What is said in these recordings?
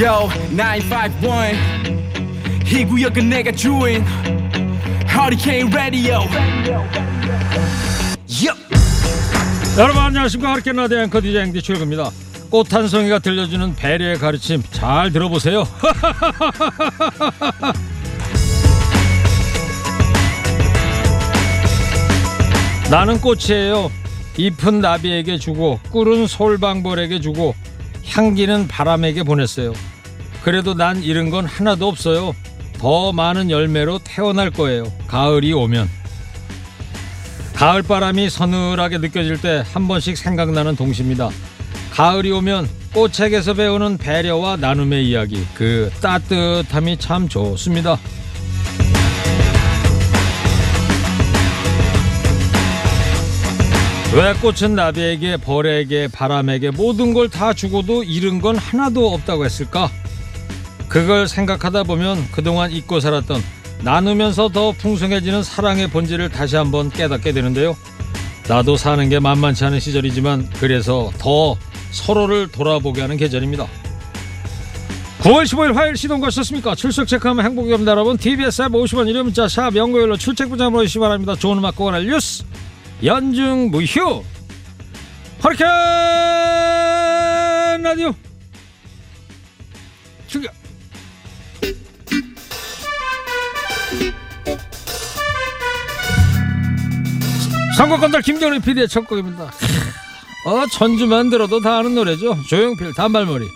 Yo 951 이 구역은 내가 주인. 허리케인 라디오 여러분 안녕하십니까. 하리케인 라디오 앵커 DJ 앵디 출구입니다. 꽃 한 송이가 들려주는 배려의 가르침 잘 들어보세요. 나는 꽃이에요. 잎은 나비에게 주고 꿀은 솔방벌에게 주고 향기는 바람에게 보냈어요. 그래도 난 잃은 건 하나도 없어요. 더 많은 열매로 태어날 거예요. 가을이 오면. 가을 바람이 서늘하게 느껴질 때 한 번씩 생각나는 동시입니다. 가을이 오면 꽃책에서 배우는 배려와 나눔의 이야기, 그 따뜻함이 참 좋습니다. 왜 꽃은 나비에게, 벌에게, 바람에게 모든 걸 다 주고도 잃은 건 하나도 없다고 했을까? 그걸 생각하다 보면 그동안 잊고 살았던 나누면서 더 풍성해지는 사랑의 본질을 다시 한번 깨닫게 되는데요. 나도 사는 게 만만치 않은 시절이지만 그래서 더 서로를 돌아보게 하는 계절입니다. 9월 15일 화요일 시동 거셨습니까? 출석 체크하면 행복이 옵니다 여러분 TBS 앱 50원 유료 문자 샵 연구일로 출첵 부장 보내주시기 바랍니다 좋은 음악 고관할 뉴스 연중 무휴 허리케인 라디오 출격 선거건달 김경래 PD의 첫 곡입니다. 어, 전주만 들어도 다 아는 노래죠. 조용필 단발머리.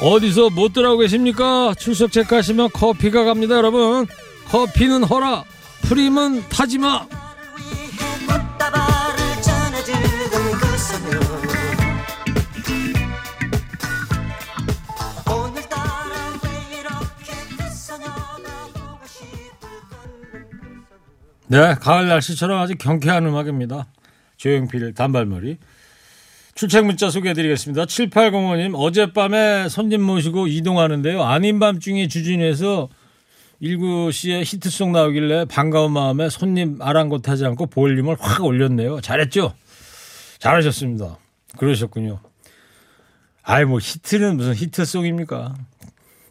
어디서 못 들어오고 계십니까? 출석 체크하시면 커피가 갑니다, 여러분. 커피는 허라, 프림은 타지마. 네, 가을 날씨처럼 아주 경쾌한 음악입니다. 조용필 단발머리. 출첵 문자 소개해드리겠습니다. 7805님, 어젯밤에 손님 모시고 이동하는데요. 아닌 밤중에 주진에서 19시에 히트송 나오길래 반가운 마음에 손님 아랑곳하지 않고 볼륨을 확 올렸네요. 잘했죠? 잘하셨습니다. 그러셨군요. 아이, 뭐, 히트는 무슨 히트송입니까?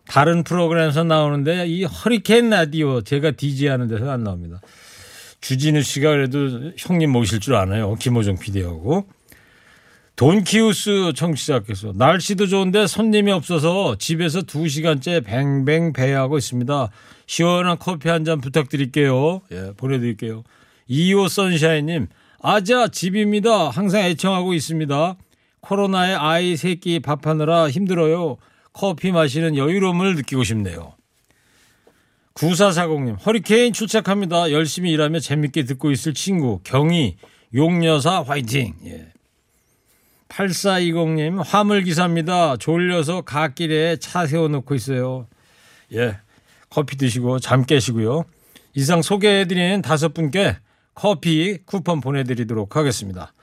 다른 프로그램에서 나오는데 이 허리케인 라디오 제가 DJ 하는 데서 안 나옵니다. 주진우 씨가 그래도 형님 모실 줄 아나요? 김호정 PD하고. 돈키우스 청취자께서 날씨도 좋은데 손님이 없어서 집에서 두시간째 뱅뱅 배회하고 있습니다. 시원한 커피 한 잔 부탁드릴게요. 예, 보내드릴게요. 이호 선샤인님, 아자 집입니다. 항상 애청하고 있습니다. 코로나에 아이 새끼 밥하느라 힘들어요. 커피 마시는 여유로움을 느끼고 싶네요. 9440님, 허리케인 출첵합니다. 열심히 일하며 재밌게 듣고 있을 친구, 경희, 용여사 화이팅! 예. 8420님, 화물기사입니다. 졸려서 갓길에 차 세워놓고 있어요. 예. 커피 드시고 잠 깨시고요. 이상 소개해드린 다섯 분께 커피 쿠폰 보내드리도록 하겠습니다.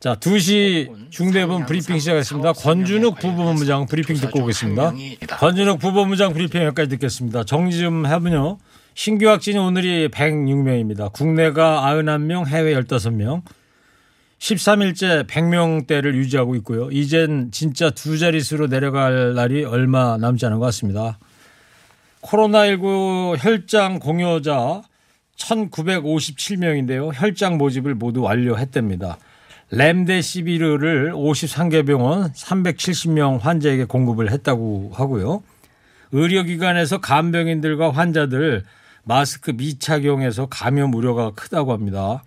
자, 2시 중대본 브리핑 시작했습니다. 권준욱 부본부장 브리핑 듣고 오겠습니다. 권준욱 부본부장 브리핑 여기까지 듣겠습니다. 정리 좀 해보요. 신규 확진이 오늘이 106명입니다. 국내가 91명, 해외 15명. 13일째 100명대를 유지하고 있고요. 이젠 진짜 두 자릿수로 내려갈 날이 얼마 남지 않은 것 같습니다. 코로나19 혈장 공여자 1957명인데요. 혈장 모집을 모두 완료했답니다. 램데시비르를 53개 병원 370명 환자에게 공급을 했다고 하고요. 의료기관에서 간병인들과 환자들 마스크 미착용에서 감염 우려가 크다고 합니다.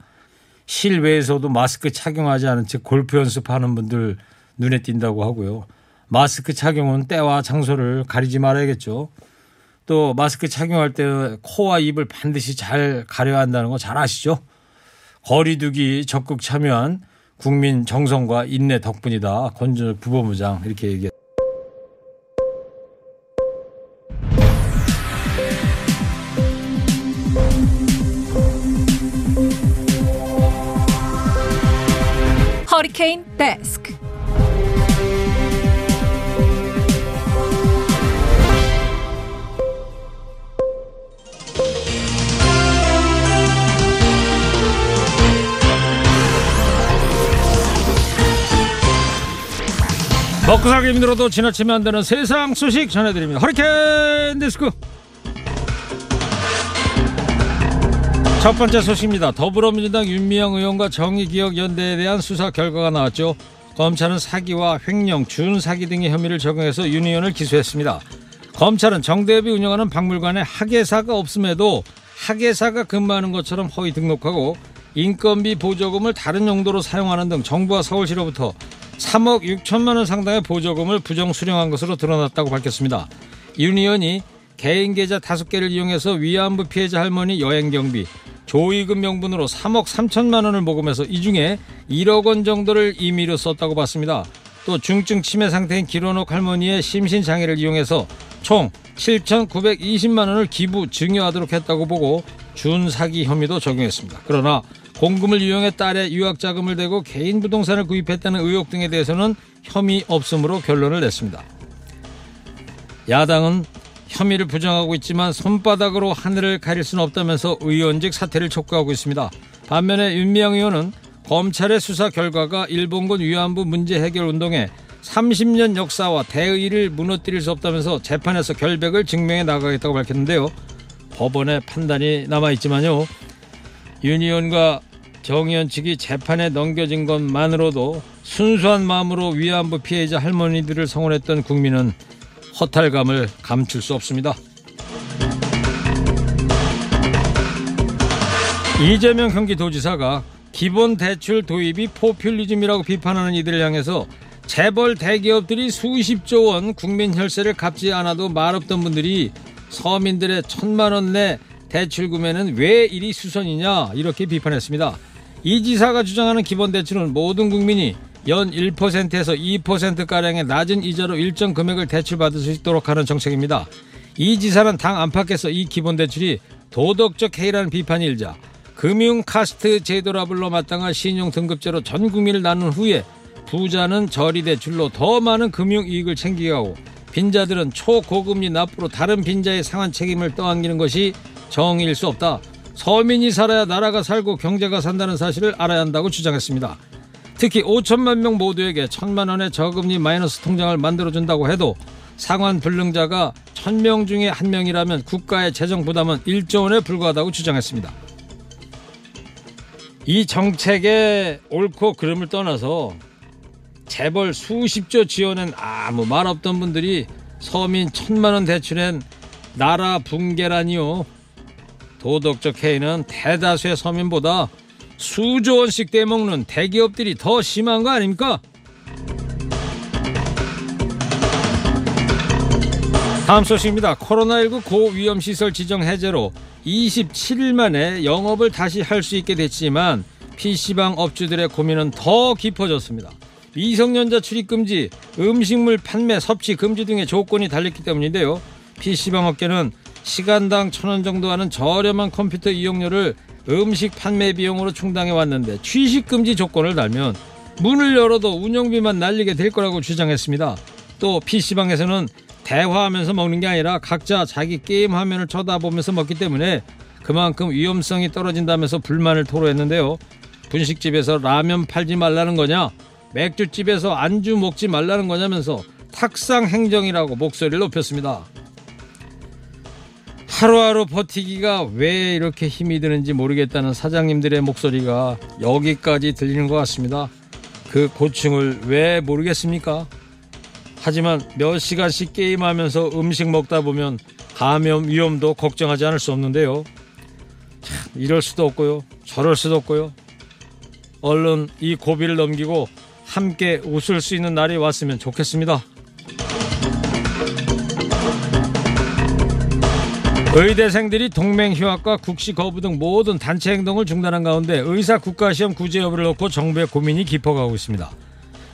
실외에서도 마스크 착용하지 않은 채 골프 연습하는 분들 눈에 띈다고 하고요. 마스크 착용은 때와 장소를 가리지 말아야겠죠. 또 마스크 착용할 때 코와 입을 반드시 잘 가려야 한다는 거 잘 아시죠? 거리두기 적극 참여한 국민 정성과 인내 덕분이다. 권준욱 부법무장 이렇게 얘기했습니다. 허리케인 데스크. 먹고 살기 힘들어도 지나치면 안 되는 세상 소식 전해드립니다. 허리케인 디스크. 첫 번째 소식입니다. 더불어민주당 윤미향 의원과 정의기억연대에 대한 수사 결과가 나왔죠. 검찰은 사기와 횡령, 준사기 등의 혐의를 적용해서 윤 의원을 기소했습니다. 검찰은 정대협이 운영하는 박물관에 학예사가 없음에도 학예사가 근무하는 것처럼 허위 등록하고 인건비 보조금을 다른 용도로 사용하는 등 정부와 서울시로부터 3억 6천만 원 상당의 보조금을 부정 수령한 것으로 드러났다고 밝혔습니다. 윤 의원이 개인 계좌 5개를 이용해서 위안부 피해자 할머니 여행 경비, 조의금 명분으로 3억 3천만 원을 모금해서 이 중에 1억 원 정도를 임의로 썼다고 봤습니다. 또 중증 치매 상태인 기론옥 할머니의 심신 장애를 이용해서 총 7,920만 원을 기부 증여하도록 했다고 보고 준사기 혐의도 적용했습니다. 그러나 공금을 이용해 딸의 유학 자금을 대고 개인 부동산을 구입했다는 의혹 등에 대해서는 혐의 없음으로 결론을 냈습니다. 야당은 혐의를 부정하고 있지만 손바닥으로 하늘을 가릴 수는 없다면서 의원직 사퇴를 촉구하고 있습니다. 반면에 윤미향 의원은 검찰의 수사 결과가 일본군 위안부 문제 해결 운동에 30년 역사와 대의를 무너뜨릴 수 없다면서 재판에서 결백을 증명해 나가겠다고 밝혔는데요. 법원의 판단이 남아있지만요. 윤 의원과 정 의원 측이 재판에 넘겨진 것만으로도 순수한 마음으로 위안부 피해자 할머니들을 성원했던 국민은 허탈감을 감출 수 없습니다. 이재명 경기도지사가 기본 대출 도입이 포퓰리즘이라고 비판하는 이들을 향해서 재벌 대기업들이 수십조 원 국민 혈세를 갚지 않아도 말없던 분들이 서민들의 천만 원 내 대출 구매는 왜 이리 수선이냐 이렇게 비판했습니다. 이 지사가 주장하는 기본 대출은 모든 국민이 연 1%에서 2%가량의 낮은 이자로 일정 금액을 대출받을 수 있도록 하는 정책입니다. 이 지사는 당 안팎에서 이 기본 대출이 도덕적 해이라는 비판이 일자 금융 카스트 제도라 불러 마땅한 신용 등급제로 전 국민을 나눈 후에 부자는 저리 대출로 더 많은 금융 이익을 챙기게 하고 빈자들은 초고금리 납부로 다른 빈자의 상한 책임을 떠안기는 것이 정의일 수 없다. 서민이 살아야 나라가 살고 경제가 산다는 사실을 알아야 한다고 주장했습니다. 특히 5천만 명 모두에게 천만 원의 저금리 마이너스 통장을 만들어준다고 해도 상환 불능자가 천 명 중에 한 명이라면 국가의 재정 부담은 1조 원에 불과하다고 주장했습니다. 이 정책의 옳고 그름을 떠나서 재벌 수십조 지원엔 아무 말 없던 분들이 서민 천만 원 대출엔 나라 붕괴라니요. 도덕적 해이는 대다수의 서민보다 수조 원씩 떼먹는 대기업들이 더 심한 거 아닙니까? 다음 소식입니다. 코로나19 고위험시설 지정 해제로 27일 만에 영업을 다시 할 수 있게 됐지만 PC방 업주들의 고민은 더 깊어졌습니다. 미성년자 출입 금지, 음식물 판매, 섭취 금지 등의 조건이 달렸기 때문인데요. PC방 업계는 시간당 천 원 정도 하는 저렴한 컴퓨터 이용료를 음식 판매 비용으로 충당해 왔는데 취식 금지 조건을 달면 문을 열어도 운영비만 날리게 될 거라고 주장했습니다. 또 PC방에서는 대화하면서 먹는 게 아니라 각자 자기 게임 화면을 쳐다보면서 먹기 때문에 그만큼 위험성이 떨어진다면서 불만을 토로했는데요. 분식집에서 라면 팔지 말라는 거냐? 맥주집에서 안주 먹지 말라는 거냐면서 탁상 행정이라고 목소리를 높였습니다. 하루하루 버티기가 왜 이렇게 힘이 드는지 모르겠다는 사장님들의 목소리가 여기까지 들리는 것 같습니다. 그 고충을 왜 모르겠습니까? 하지만 몇 시간씩 게임하면서 음식 먹다 보면 감염 위험도 걱정하지 않을 수 없는데요. 참, 이럴 수도 없고요. 저럴 수도 없고요. 얼른 이 고비를 넘기고 함께 웃을 수 있는 날이 왔으면 좋겠습니다. 의대생들이 동맹 휴학과 국시 거부 등 모든 단체 행동을 중단한 가운데 의사 국가시험 구제 여부를 놓고 정부의 고민이 깊어가고 있습니다.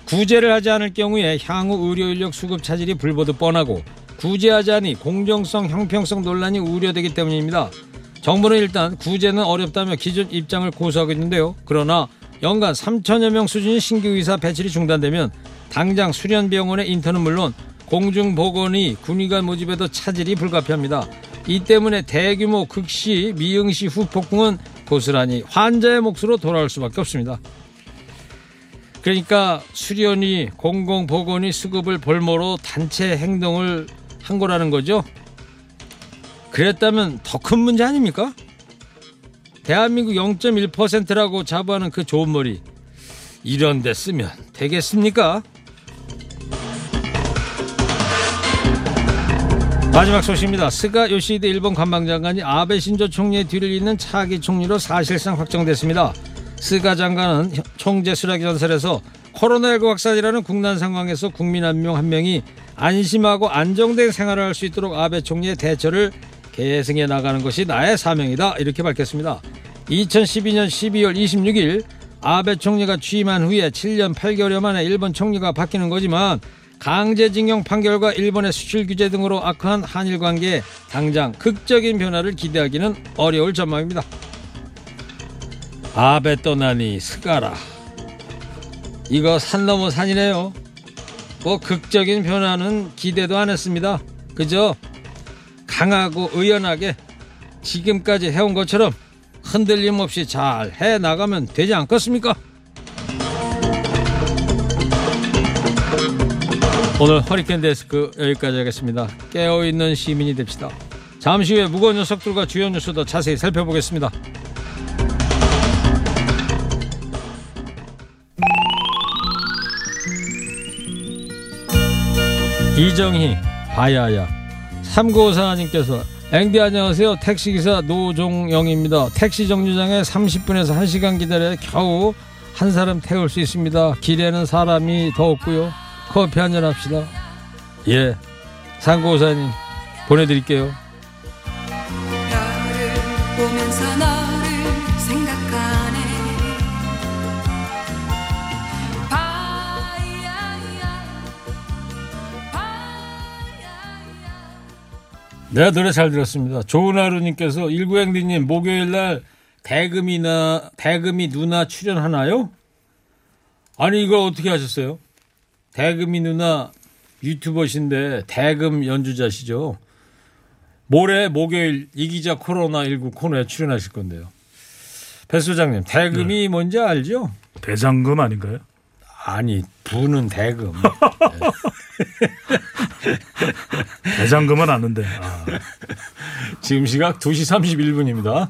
구제를 하지 않을 경우에 향후 의료 인력 수급 차질이 불보듯 뻔하고 구제하지 않으니 공정성, 형평성 논란이 우려되기 때문입니다. 정부는 일단 구제는 어렵다며 기존 입장을 고수하고 있는데요. 그러나 연간 3천여 명 수준의 신규 의사 배출이 중단되면 당장 수련병원의 인턴은 물론 공중보건이 군의관 모집에도 차질이 불가피합니다. 이 때문에 대규모 극시, 미응시 후폭풍은 고스란히 환자의 몫으로 돌아올 수밖에 없습니다. 그러니까 수련이 공공보건이 수급을 볼모로 단체 행동을 한 거라는 거죠. 그랬다면 더 큰 문제 아닙니까? 대한민국 0.1%라고 자부하는 그 좋은 머리 이런 데 쓰면 되겠습니까? 마지막 소식입니다. 스가 요시히데 일본 관방장관이 아베 신조 총리의 뒤를 잇는 차기 총리로 사실상 확정됐습니다. 스가 장관은 총재 수락 연설에서 코로나19 확산이라는 국난 상황에서 국민 한명한 명이 안심하고 안정된 생활을 할 수 있도록 아베 총리의 대처를 계승해 나가는 것이 나의 사명이다 이렇게 밝혔습니다. 2012년 12월 26일 아베 총리가 취임한 후에 7년 8개월여 만에 일본 총리가 바뀌는 거지만 강제징용 판결과 일본의 수출 규제 등으로 악화한 한일 관계에 당장 극적인 변화를 기대하기는 어려울 전망입니다. 아베 떠나니 스가라. 이거 산 넘어 산이네요. 뭐 극적인 변화는 기대도 안 했습니다. 그저 강하고 의연하게 지금까지 해온 것처럼 흔들림 없이 잘 해 나가면 되지 않겠습니까? 오늘 허리케인 데스크 여기까지 하겠습니다. 깨어있는 시민이 됩시다. 잠시 후에 무거운 녀석들과 주요 뉴스 더 자세히 살펴보겠습니다. 이정희 바야야 3954님께서 앵디 안녕하세요 택시기사 노종영입니다 택시 정류장에 30분에서 1시간 기다려 겨우 한 사람 태울 수 있습니다 길에는 사람이 더 없고요 커피 한 잔 합시다. 예. 3954님 보내드릴게요. 네. 노래 잘 들었습니다. 좋은 하루님께서 19행디님 목요일날 대금이나 대금이 누나 출연하나요? 아니 이걸 어떻게 하셨어요? 대금이 누나 유튜버신데 대금 연주자시죠. 모레 목요일 이기자 코로나19 코너에 출연하실 건데요. 배 소장님 대금이 뭔지 알죠? 대장금 아닌가요? 아니 부는 대금. 대장금은 아는데. 아, 지금 시각 2시 31분입니다.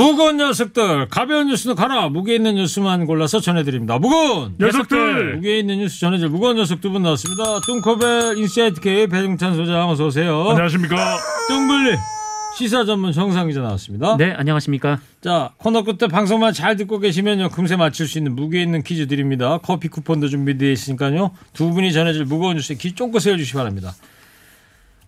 무거운 녀석들 가벼운 뉴스는 가라. 무게 있는 뉴스만 골라서 전해드립니다. 무거운 녀석들! 무게 있는 뉴스 전해줄 무거운 녀석 두 분 나왔습니다. 뚱커벨 인사이트 K 배종찬 소장 어서 오세요. 안녕하십니까? 뚱블리 시사 전문 정상 기자 나왔습니다. 네, 안녕하십니까. 자 코너 끝에 방송만 잘 듣고 계시면요. 금세 맞출 수 있는 무게 있는 퀴즈 드립니다. 커피 쿠폰도 준비되어 있으니까요. 두 분이 전해줄 무거운 뉴스에 귀 쫑긋 세워주시기 바랍니다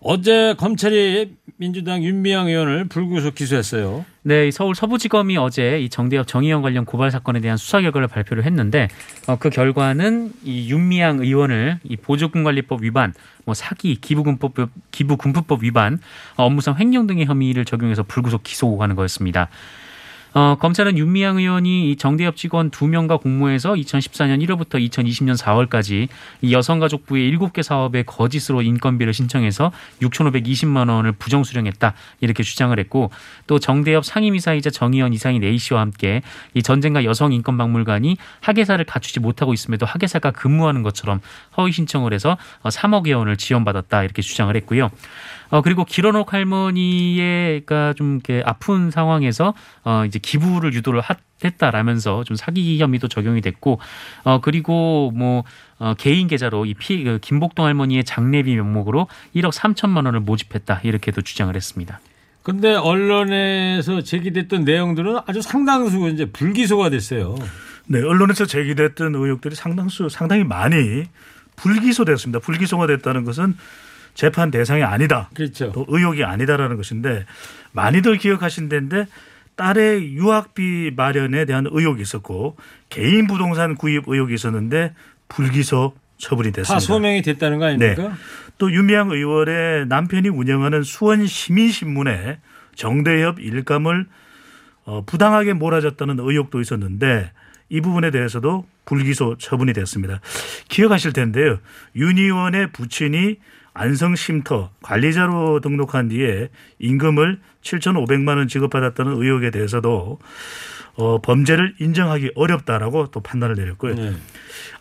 어제 검찰이 민주당 윤미향 의원을 불구속 기소했어요 네, 이 서울 서부지검이 어제 이 정대협 정의원 관련 고발 사건에 대한 수사 결과를 발표를 했는데 어, 그 결과는 이 윤미향 의원을 이 보조금관리법 위반, 뭐 사기, 기부금법 기부금품법 위반, 어, 업무상 횡령 등의 혐의를 적용해서 불구속 기소하는 거였습니다. 어, 검찰은 윤미향 의원이 이 정대협 직원 2명과 공모해서 2014년 1월부터 2020년 4월까지 이 여성가족부의 7개 사업에 거짓으로 인건비를 신청해서 6,520만 원을 부정 수령했다 이렇게 주장을 했고 또 정대협 상임이사이자 정의원 이사인 A 씨와 함께 이 전쟁과 여성 인권 박물관이 하계사를 갖추지 못하고 있음에도 하계사가 근무하는 것처럼 허위 신청을 해서 어, 3억여 원을 지원받았다 이렇게 주장을 했고요. 어 그리고 길어놓 할머니가 좀 이렇게 아픈 상황에서 어 이제 기부를 유도를 하- 했다라면서 좀 사기 혐의도 적용이 됐고 어 그리고 뭐 어, 개인 계좌로 이 피, 그 김복동 할머니의 장례비 명목으로 1억 3천만 원을 모집했다 이렇게도 주장을 했습니다. 근데 언론에서 제기됐던 내용들은 아주 상당수 이제 불기소가 됐어요 네, 언론에서 제기됐던 의혹들이 상당수 상당히 많이 불기소됐습니다. 불기소가 됐다는 것은 재판 대상이 아니다. 그렇죠 또 의혹이 아니다라는 것인데 많이들 기억하신 데인데 딸의 유학비 마련에 대한 의혹이 있었고 개인 부동산 구입 의혹이 있었는데 불기소 처분이 다 됐습니다. 소명이 됐다는 거 아닙니까? 또 윤미향 의원의 남편이 운영하는 수원 시민신문에 정대협 일감을 어, 부당하게 몰아줬다는 의혹도 있었는데 이 부분에 대해서도 불기소 처분이 됐습니다. 기억하실 텐데요. 윤 의원의 부친이 안성쉼터 관리자로 등록한 뒤에 임금을 7,500만 원 지급받았다는 의혹에 대해서도 어, 범죄를 인정하기 어렵다라고 또 판단을 내렸고요. 네.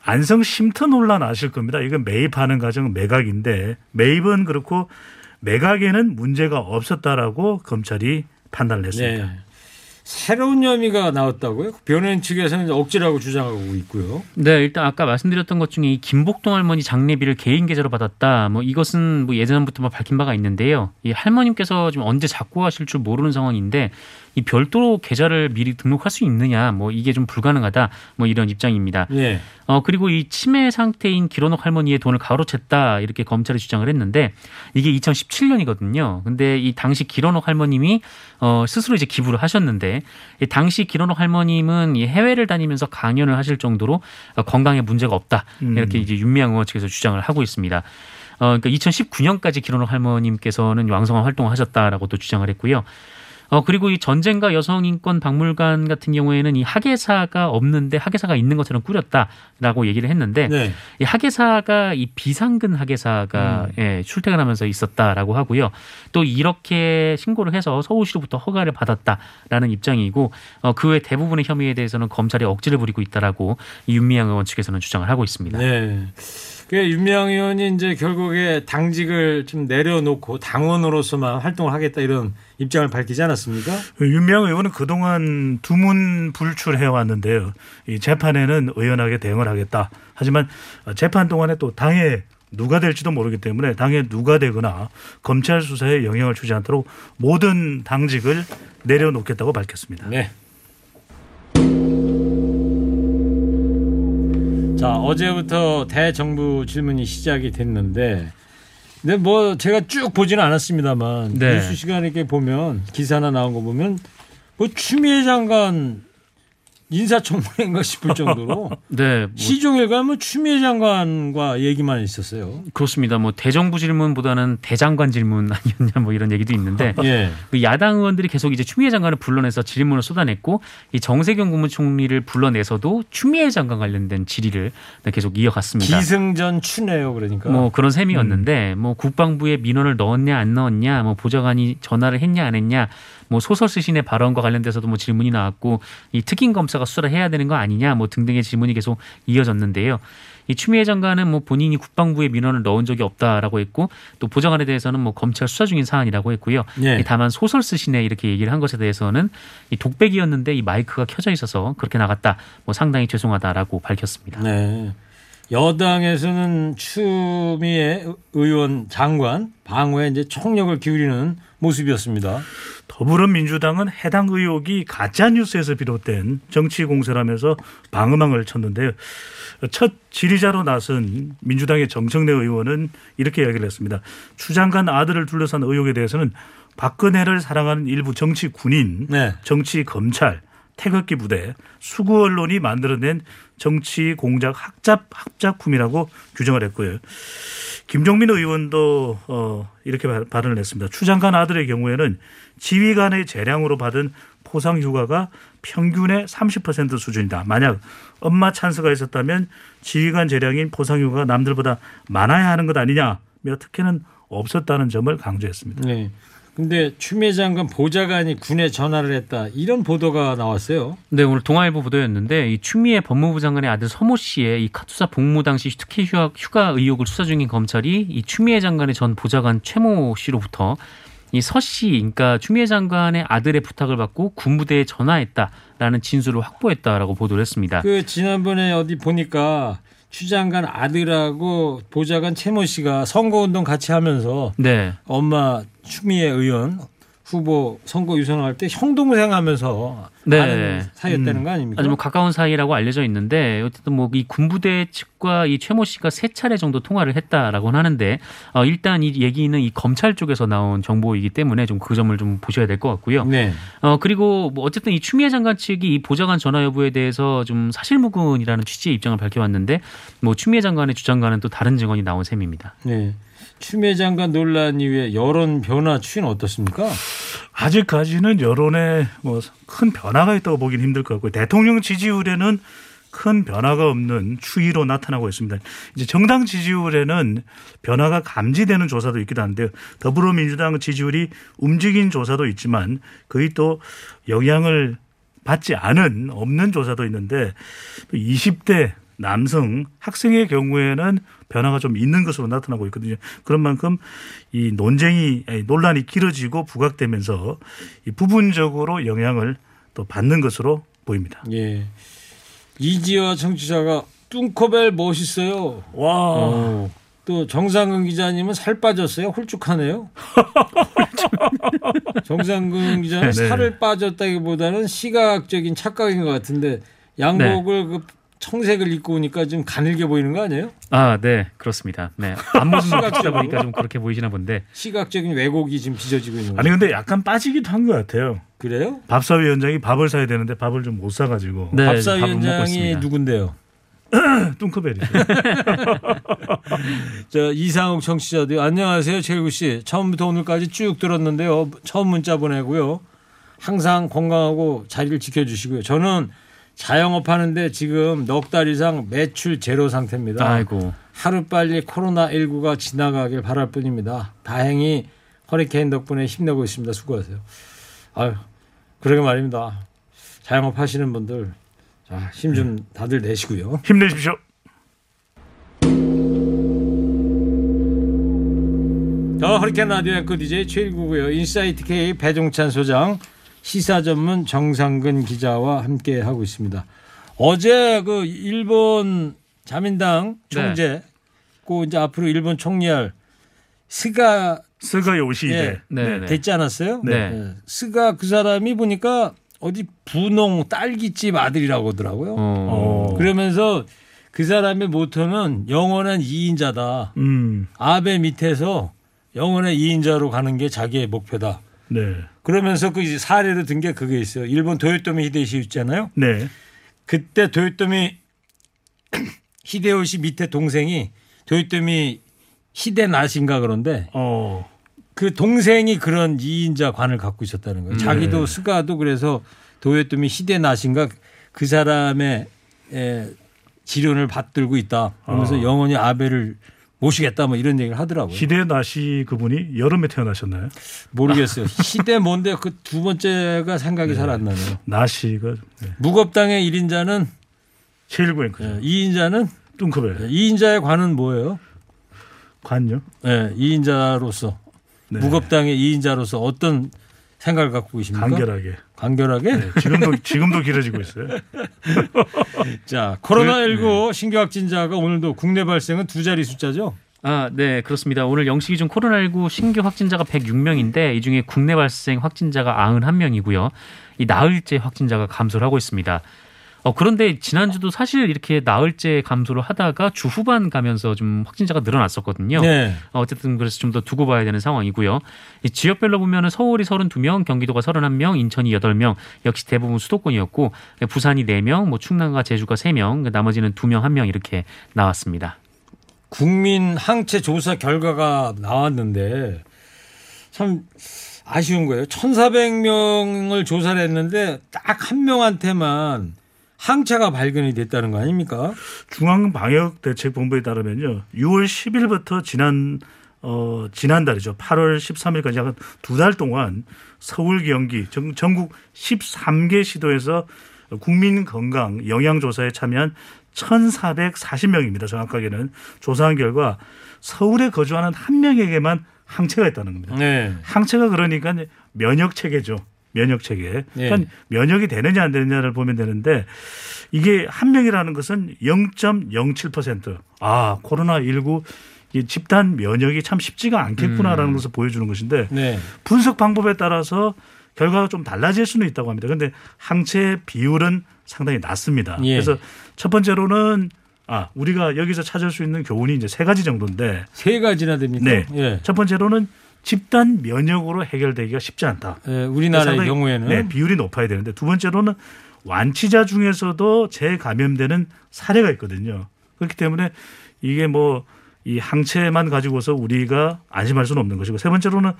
안성 쉼터 논란 아실 겁니다. 이건 매입하는 과정은 매각인데 매입은 그렇고 매각에는 문제가 없었다라고 검찰이 판단을 했습니다. 네. 새로운 혐의가 나왔다고요? 변호인 측에서는 억지라고 주장하고 있고요. 네, 일단 아까 말씀드렸던 것 중에 이 김복동 할머니 장례비를 개인 계좌로 받았다. 뭐 이것은 뭐 예전부터 뭐 밝힌 바가 있는데요. 이 할머님께서 지금 언제 작고 하실 줄 모르는 상황인데 이 별도로 계좌를 미리 등록할 수 있느냐, 뭐 이게 좀 불가능하다, 뭐 이런 입장입니다. 예. 어 그리고 이 치매 상태인 기론옥 할머니의 돈을 가로챘다 이렇게 검찰이 주장을 했는데 이게 2017년이거든요. 근데 이 당시 기론옥 할머님이 어 스스로 이제 기부를 하셨는데 이 당시 기론옥 할머님은 이 해외를 다니면서 강연을 하실 정도로 어, 건강에 문제가 없다 음. 이렇게 이제 윤미향 의원 측에서 주장을 하고 있습니다. 어 그러니까 2019년까지 기론옥 할머님께서는 왕성한 활동을 하셨다라고 또 주장을 했고요. 어 그리고 이 전쟁과 여성인권 박물관 같은 경우에는 이 학예사가 없는데 학예사가 있는 것처럼 꾸렸다라고 얘기를 했는데 네. 이 학예사가 이 비상근 학예사가 음. 예, 출퇴근하면서 있었다라고 하고요. 또 이렇게 신고를 해서 서울시로부터 허가를 받았다라는 입장이고 어, 그 외 대부분의 혐의에 대해서는 검찰이 억지를 부리고 있다라고 이 윤미향 의원 측에서는 주장을 하고 있습니다. 네. 그 윤미향 의원이 이제 결국에 당직을 좀 내려놓고 당원으로서만 활동을 하겠다 이런 입장을 밝히지 않았습니까? 윤미향 의원은 그동안 두문 불출해 왔는데요. 이 재판에는 의연하게 대응을 하겠다. 하지만 재판 동안에 또 당에 누가 될지도 모르기 때문에 당에 누가 되거나 검찰 수사에 영향을 주지 않도록 모든 당직을 내려놓겠다고 밝혔습니다. 네. 자 어제부터 대정부 질문이 시작이 됐는데, 근데 뭐 제가 쭉 보지는 않았습니다만 네. 뉴스 시간에 보면 기사나 나온 거 보면 뭐 추미애 장관 인사청문회인가 싶을 정도로 네, 뭐 시종일 가면 추미애 장관과 얘기만 있었어요. 그렇습니다. 뭐 대정부 질문보다는 대장관 질문 아니었냐 뭐 이런 얘기도 있는데 예. 그 야당 의원들이 계속 이제 추미애 장관을 불러내서 질문을 쏟아냈고 이 정세균 국무총리를 불러내서도 추미애 장관 관련된 질의를 네, 계속 이어갔습니다. 기승전 추네요. 그러니까. 뭐 그런 셈이었는데 뭐 국방부에 민원을 넣었냐 안 넣었냐 뭐 보좌관이 전화를 했냐 안 했냐 뭐 소설 쓰신의 발언과 관련돼서도 뭐 질문이 나왔고 이 특임 검사가 수사를 해야 되는 거 아니냐 뭐 등등의 질문이 계속 이어졌는데요. 이 추미애 장관은 뭐 본인이 국방부에 민원을 넣은 적이 없다라고 했고 또 보좌관에 대해서는 뭐 검찰 수사 중인 사안이라고 했고요. 예. 이 다만 소설 쓰시네 이렇게 얘기를 한 것에 대해서는 이 독백이었는데 이 마이크가 켜져 있어서 그렇게 나갔다. 뭐 상당히 죄송하다라고 밝혔습니다. 네. 여당에서는 추미애 의원 장관 방어에 이제 총력을 기울이는 모습이었습니다. 더불어민주당은 해당 의혹이 가짜 뉴스에서 비롯된 정치 공세라면서 방어망을 쳤는데요. 첫 지리자로 나선 민주당의 정청래 의원은 이렇게 이야기를 했습니다. 추 장관 아들을 둘러싼 의혹에 대해서는 박근혜를 사랑하는 일부 정치 군인, 네. 정치 검찰, 태극기 부대, 수구 언론이 만들어낸 정치 공작 학잡 합작품이라고 규정을 했고요. 김종민 의원도 어, 이렇게 발- 발언을 했습니다. 추 장관 아들의 경우에는 지휘관의 재량으로 받은 포상 휴가가 평균의 30% 수준이다. 만약 엄마 찬스가 있었다면 지휘관 재량인 포상 휴가가 남들보다 많아야 하는 것 아니냐며 특혜는 없었다는 점을 강조했습니다. 네. 근데 추미애 장관 보좌관이 군에 전화를 했다 이런 보도가 나왔어요. 네, 오늘 동아일보 보도였는데 이 추미애 법무부 장관의 아들 서모 씨의 이 카투사 복무 당시 특혜 휴가, 휴가 의혹을 수사 중인 검찰이 이 추미애 장관의 전 보좌관 최모 씨로부터 이서 씨, 그러니까 추미애 장관의 아들의 부탁을 받고 군부대에 전화했다라는 진술을 확보했다라고 보도를 했습니다. 그 지난번에 어디 보니까 추 장관 아들하고 보좌관 최모 씨가 선거운동 같이 하면서 네, 엄마 추미애 의원 후보 선거 유선할 때 형 동생 하면서 네. 아는 사이였다는 음. 거 아닙니까? 아주 뭐 가까운 사이라고 알려져 있는데 어쨌든 뭐 이 군부대 측과 이 최모 씨가 세 차례 정도 통화를 했다라고는 하는데 어, 일단 이 얘기는 이 검찰 쪽에서 나온 정보이기 때문에 좀 그 점을 좀 보셔야 될 것 같고요. 네. 어 그리고 뭐 어쨌든 이 추미애 장관 측이 이 보좌관 전화 여부에 대해서 좀 사실무근이라는 취지의 입장을 밝혀왔는데 뭐 추미애 장관의 주장과는 또 다른 증언이 나온 셈입니다. 네. 추미애 장관 논란 이후에 여론 변화 추이는 어떻습니까? 아직까지는 여론에 뭐 큰 변화가 있다고 보긴 힘들 것 같고요. 대통령 지지율에는 큰 변화가 없는 추이로 나타나고 있습니다. 이제 정당 지지율에는 변화가 감지되는 조사도 있기도 한데요. 더불어민주당 지지율이 움직인 조사도 있지만 거의 또 영향을 받지 않은 없는 조사도 있는데 20대 남성 학생의 경우에는 변화가 좀 있는 것으로 나타나고 있거든요. 그런 만큼 이 논쟁이 논란이 길어지고 부각되면서 이 부분적으로 영향을 또 받는 것으로 보입니다. 예. 이지화 청취자가 뚱커벨 멋있어요. 와, 어. 또 정상근 기자님은 살 빠졌어요. 홀쭉하네요. 정상근 기자는 네. 살을 빠졌다기보다는 시각적인 착각인 것 같은데 양복을 그 청색을 입고 오니까 좀 가늘게 보이는 거 아니에요? 아, 네, 그렇습니다. 네, 앞모습만 비추다 보니까 좀 그렇게 보이시나 본데. 시각적인 왜곡이 지금 빚어지고 있는 아니 거예요. 근데 약간 빠지기도 한 것 같아요. 그래요? 밥사위원장이 밥을 사야 되는데 밥을 좀 못 사가지고 네, 밥사위원장이. 누군데요? 뚱커벨이죠. 자 이상욱 청취자도 안녕하세요 최일구 씨 처음부터 오늘까지 쭉 들었는데요 처음 문자 보내고요 항상 건강하고 자리를 지켜주시고요 저는 자영업 하는데 지금 넉 달 이상 매출 제로 상태입니다 아이고. 하루 빨리 코로나 19가 지나가길 바랄 뿐입니다 다행히 허리케인 덕분에 힘내고 있습니다 수고하세요 아유 그러게 말입니다 자영업 하시는 분들 힘좀 다들 내시고요. 힘내십시오. 더 허리케인 라디오 앵커 DJ 최일구고요. 인사이트 K 배종찬 소장, 시사 전문 정상근 기자와 함께 하고 있습니다. 어제 그 일본 자민당 총재, 고 이제 앞으로 일본 총리할 스가 스가 요시히데. 예, 네, 네. 됐지 않았어요? 네. 예. 스가 그 사람이 보니까 어디 분홍 딸기집 아들이라고 하더라고요. 어. 어. 그러면서 그 사람의 모토는 영원한 이인자다. 음. 아베 밑에서 영원의 2인자로 가는 게 자기의 목표다. 네. 그러면서 그 사례로 든 게 그게 있어요. 일본 도요토미 히데요시 있잖아요. 네. 그때 도요토미 히데요시 밑에 동생이 도요토미 히데나신가 그런데 어. 그 동생이 그런 2인자 관을 갖고 있었다는 거예요. 자기도 네. 스가도 그래서 도요토미 히데나신가 그 사람의 에, 지론을 받들고 있다. 그러면서 어. 영원히 아베를 모시겠다 뭐 이런 얘기를 하더라고요. 히데나시 그분이 여름에 태어나셨나요? 모르겠어요. 시대 뭔데 그 두 번째가 생각이 잘안 나네요. 나시가 네. 무겁당의 1인자는 최일구 앵커죠. 2인자는 뚱커벨. 2인자의 관은 뭐예요? 관요? 예, 2인자로서 네. 무겁당의 2인자로서 어떤 생각을 갖고 계십니까? 간결하게. 간결하게? 네. 지금도 지금도 길어지고 있어요. 자, 그, 코로나19 네. 신규 확진자가 오늘도 국내 발생은 두 자리 숫자죠? 아, 네, 그렇습니다. 오늘 영시 기준 코로나19 신규 확진자가 106명인데 이 중에 국내 발생 확진자가 91명이고요. 이 나흘째 확진자가 감소를 하고 있습니다. 어, 그런데 지난주도 사실 이렇게 나흘째 감소를 하다가 주 후반 가면서 좀 확진자가 늘어났었거든요. 네. 어, 어쨌든 그래서 좀 더 두고 봐야 되는 상황이고요. 이 지역별로 보면은 서울이 32명, 경기도가 31명, 인천이 8명, 역시 대부분 수도권이었고 부산이 4명, 뭐 충남과 제주가 3명, 나머지는 2명, 1명 이렇게 나왔습니다. 국민 항체 조사 결과가 나왔는데 참 아쉬운 거예요. 1,400명을 조사를 했는데 딱 한 명한테만 항체가 발견이 됐다는 거 아닙니까? 중앙방역대책본부에 따르면요. 6월 10일부터 지난 어 지난달이죠. 8월 13일까지 약두달 동안 서울, 경기 전, 전국 13개 시도에서 국민 건강 영양 조사에 참여한 1,440명입니다. 정확하게는 조사한 결과 서울에 거주하는 한 명에게만 항체가 있다는 겁니다. 네. 항체가 그러니까 면역 체계죠. 면역 체계. 예. 그러니까 면역이 되느냐 안 되느냐를 보면 되는데 이게 한 명이라는 것은 0.07%. 아, 코로나 19이 집단 면역이 참 쉽지가 않겠구나라는 음. 것을 보여주는 것인데 네. 분석 방법에 따라서 결과가 좀 달라질 수는 있다고 합니다. 그런데 항체 비율은 상당히 낮습니다. 예. 그래서 첫 번째로는 아 우리가 여기서 찾을 수 있는 교훈이 이제 세 가지 정도인데 세 가지나 됩니까? 네. 예. 첫 번째로는 집단 면역으로 해결되기가 쉽지 않다. 예, 우리나라의 경우에는 네, 비율이 높아야 되는데 두 번째로는 완치자 중에서도 재감염되는 사례가 있거든요. 그렇기 때문에 이게 뭐 이 항체만 가지고서 우리가 안심할 수는 없는 것이고 세 번째로는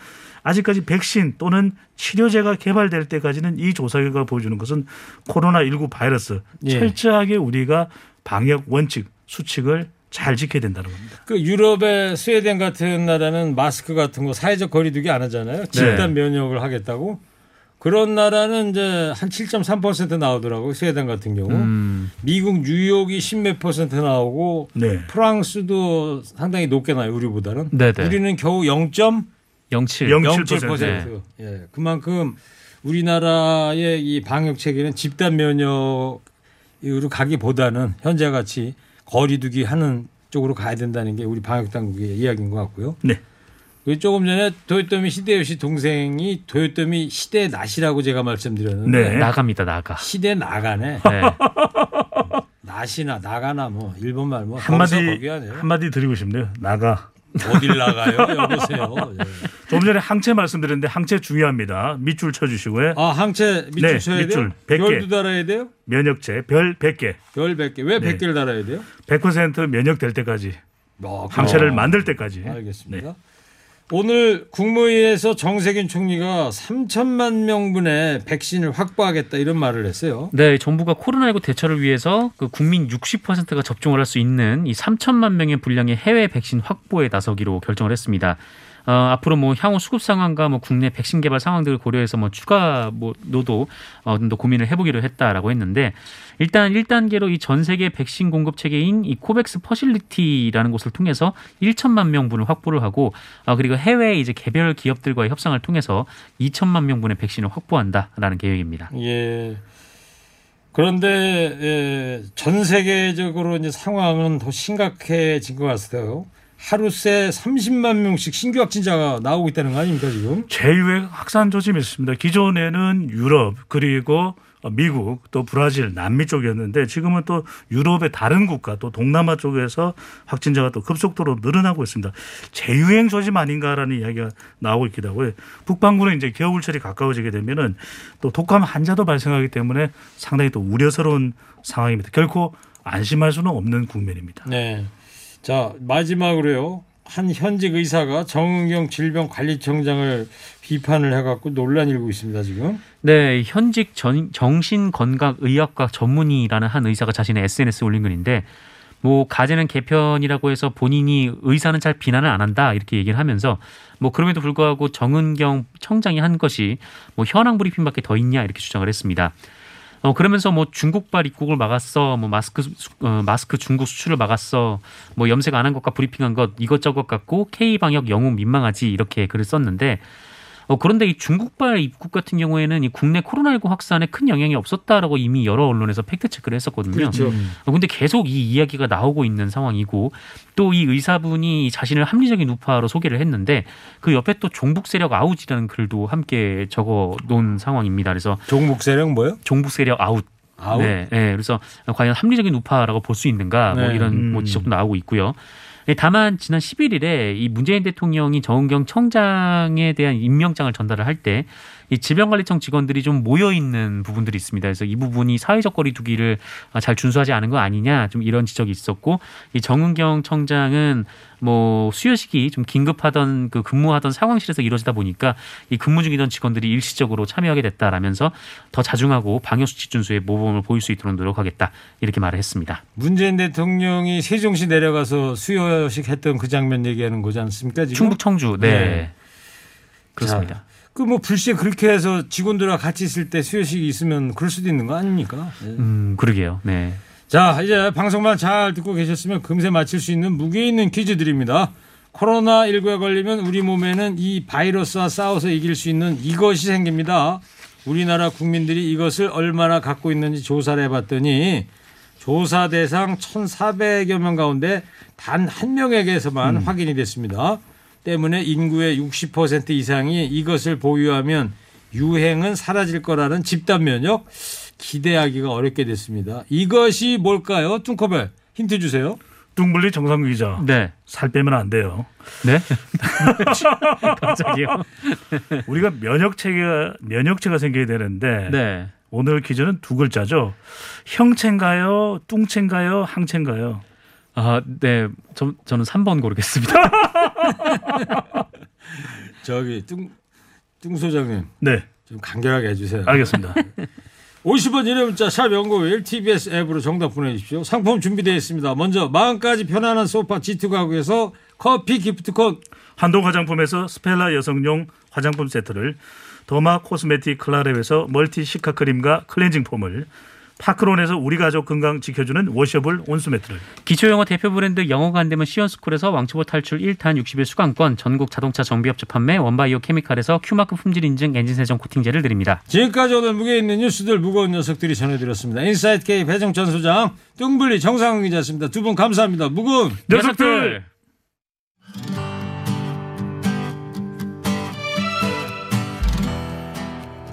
아직까지 백신 또는 치료제가 개발될 때까지는 이 조사 결과가 보여주는 것은 코로나 19 바이러스 예. 철저하게 우리가 방역 원칙 수칙을 잘 지켜야 된다는 겁니다. 그 유럽의 스웨덴 같은 나라는 마스크 같은 거 사회적 거리두기 안 하잖아요. 집단 면역을 하겠다고. 그런 나라는 이제 한 7.3% 나오더라고요. 스웨덴 같은 경우. 음, 미국 뉴욕이 10몇 퍼센트 나오고 네. 프랑스도 상당히 높게 나요. 우리보다는. 네네. 우리는 겨우 0. 07. 0.7%. 0.7%. 예. 그만큼 우리나라의 이 방역 체계는 집단 면역으로 가기보다는 현재 같이 거리두기 하는 쪽으로 가야 된다는 게 우리 방역 당국의 이야기인 것 같고요. 네. 그리고 조금 전에 도요토미 시대요시 동생이 도요토미 시대 낫이라고 제가 말씀드렸는데 네. 나갑니다, 나가. 시대 나가네. 네. 낫이나 나가나 뭐 일본말 뭐 한마디. 한마디 드리고 싶네요. 나가. 어딜 나가요? 여보세요. 예. 조금 전에 항체 말씀드렸는데 항체 중요합니다. 밑줄 쳐주시고요. 아 항체 밑줄 네, 쳐야 밑줄 돼요? 100개. 별도 달아야 돼요? 면역체 별 100개. 별 100개. 왜 네. 100개를 달아야 돼요? 100% 면역될 때까지 아, 항체를. 만들 때까지. 알겠습니다. 네. 오늘 국무회의에서 정세균 총리가 3천만 명분의 백신을 확보하겠다 이런 말을 했어요. 네, 정부가 코로나19 대처를 위해서 그 국민 60%가 접종을 할 수 있는 이 3천만 명의 분량의 해외 백신 확보에 나서기로 결정을 했습니다. 어, 앞으로 뭐 향후 수급 상황과 뭐 국내 백신 개발 상황들을 고려해서 뭐 추가 뭐 노도 어, 좀 더 고민을 해보기로 했다라고 했는데 일단 1단계로 이 전 세계 백신 공급 체계인 이 코백스 퍼실리티라는 곳을 통해서 1천만 명분을 확보를 하고 아, 그리고 해외 이제 개별 기업들과의 협상을 통해서 2천만 명분의 백신을 확보한다라는 계획입니다. 예. 그런데 예, 전 세계적으로 이제 상황은 더 심각해진 것 같아요. 하루 새 30만 명씩 신규 확진자가 나오고 있다는 거 아닙니까 지금? 제휴의 확산 조짐이 있습니다. 기존에는 유럽 그리고 미국 또 브라질 남미 쪽이었는데 지금은 또 유럽의 다른 국가 또 동남아 쪽에서 확진자가 또 급속도로 늘어나고 있습니다. 재유행 조짐 아닌가라는 이야기가 나오고 있기도 하고요. 북반구는 이제 겨울철이 가까워지게 되면은 또 독감 환자도 발생하기 때문에 상당히 또 우려스러운 상황입니다. 결코 안심할 수는 없는 국면입니다. 네. 자 마지막으로요. 한 현직 의사가 정은경 질병관리청장을 비판을 해갖고 논란 일고 있습니다 지금. 네, 현직 전, 정신건강의학과 전문의라는 한 의사가 자신의 SNS에 올린 글인데 뭐 가제는 개편이라고 해서 본인이 의사는 잘 비난을 안 한다 이렇게 얘기를 하면서 뭐 그럼에도 불구하고 정은경 청장이 한 것이 뭐 현황 브리핑밖에 더 있냐 이렇게 주장을 했습니다. 어 그러면서 뭐 중국발 입국을 막았어, 뭐 마스크 수- 어, 마스크 중국 수출을 막았어, 뭐 염색 안 한 것과 브리핑한 것 이것저것 갖고 K 방역 영웅 민망하지 이렇게 글을 썼는데 어, 그런데 이 중국발 입국 같은 경우에는 이 국내 코로나19 확산에 큰 영향이 없었다라고 이미 여러 언론에서 fact check를 했었거든요. 그렇죠. 어, 근데 계속 이 이야기가 나오고 있는 상황이고 또 이 의사분이 자신을 합리적인 우파로 소개를 했는데 그 옆에 또 종북 세력 아웃이라는 글도 함께 적어 놓은 상황입니다. 그래서 종북 세력 뭐요? 종북 세력 아웃. 아웃. 네, 네. 그래서 과연 합리적인 우파라고 볼 수 있는가 뭐 네. 이런 뭐 음. 지적도 나오고 있고요. 네, 다만 지난 11일에 이 문재인 대통령이 정은경 청장에 대한 임명장을 전달을 할 때 이 질병관리청 직원들이 좀 모여 있는 부분들이 있습니다. 그래서 이 부분이 사회적 거리두기를 아, 잘 준수하지 않은 거 아니냐 좀 이런 지적이 있었고 이 정은경 청장은 뭐 수요식이 좀 긴급하던 그 근무하던 상황실에서 이루어지다 보니까 이 근무 중이던 직원들이 일시적으로 참여하게 됐다라면서 더 자중하고 방역 수칙 준수에 모범을 보일 수 있도록 노력하겠다 이렇게 말을 했습니다. 문재인 대통령이 세종시 내려가서 수요식 했던 그 장면 얘기하는 거지 않습니까 지금? 충북 청주 네, 네. 그렇습니다. 그 뭐 불시에 그렇게 해서 직원들과 같이 있을 때 수요식이 있으면 그럴 수도 있는 거 아닙니까? 예. 음 그러게요. 네. 자, 이제 방송만 잘 듣고 계셨으면 금세 맞힐 수 있는 무게 있는 퀴즈 드립니다. 코로나19에 걸리면 우리 몸에는 이 바이러스와 싸워서 이길 수 있는 이것이 생깁니다. 우리나라 국민들이 이것을 얼마나 갖고 있는지 조사를 해봤더니 조사 대상 1,400여 명 가운데 단 한 명에게서만 음. 확인이 됐습니다. 때문에 인구의 60% 이상이 이것을 보유하면 유행은 사라질 거라는 집단 면역 기대하기가 어렵게 됐습니다. 이것이 뭘까요? 뚱커벨 힌트 주세요. 뚱블리 정상규 기자. 네. 살 빼면 안 돼요. 네. 갑자기요? 우리가 면역체가 면역체가 생겨야 되는데 네. 오늘 퀴즈는 두 글자죠. 형체인가요? 뚱체인가요? 항체인가요? 아, 네. 저, 저는 3번 고르겠습니다. 저기 뚱, 뚱 소장님 네, 좀 간결하게 해주세요. 알겠습니다. 50원 유료 문자 샵 연구일 TBS 앱으로 정답 보내주십시오. 상품 준비되어 있습니다. 먼저 마음까지 편안한 소파 G2 가구에서 커피 기프티콘 한동 화장품에서 스펠라 여성용 화장품 세트를 derma cosmetic 클라랩에서 multi cica 크림과 cleansing foam을 파크론에서 우리 가족 건강 지켜주는 washable 온수 매트를 기초영어 대표 브랜드 영어가 안 되면 시원스쿨에서 왕초보 탈출 1탄 60일 수강권, 전국 자동차 정비업체 판매, 원바이오 케미칼에서 Q마크 품질 인증 엔진 세정 코팅제를 드립니다. 지금까지 오늘 무게 있는 뉴스들 무거운 녀석들이 전해드렸습니다. 인사이트 K 배종찬 소장 뚱블리 정상근 기자였습니다. 두 분 감사합니다. 무거운 녀석들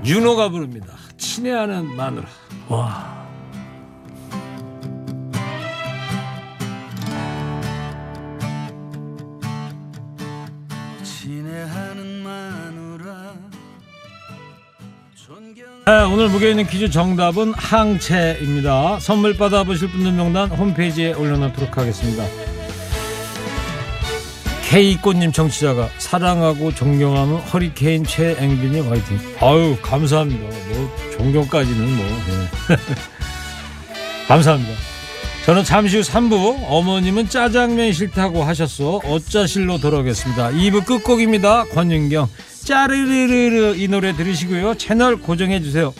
윤호가 부릅니다. 친애하는 마누라. 와 네, 오늘 무게 있는 퀴즈 정답은 항체입니다. 선물 받아보실 분들 명단 홈페이지에 올려놓도록 하겠습니다. K꽃님 정치자가 사랑하고 존경하는 허리케인 최앵빈님 화이팅. 아유 감사합니다. 뭐 존경까지는 뭐 예. 감사합니다. 저는 잠시 후 3부 어머님은 짜장면 싫다고 하셨어 어짜실로 돌아오겠습니다. 2부 끝곡입니다. 권윤경 짜르르르르 이 노래 들으시고요. 채널 고정해 주세요.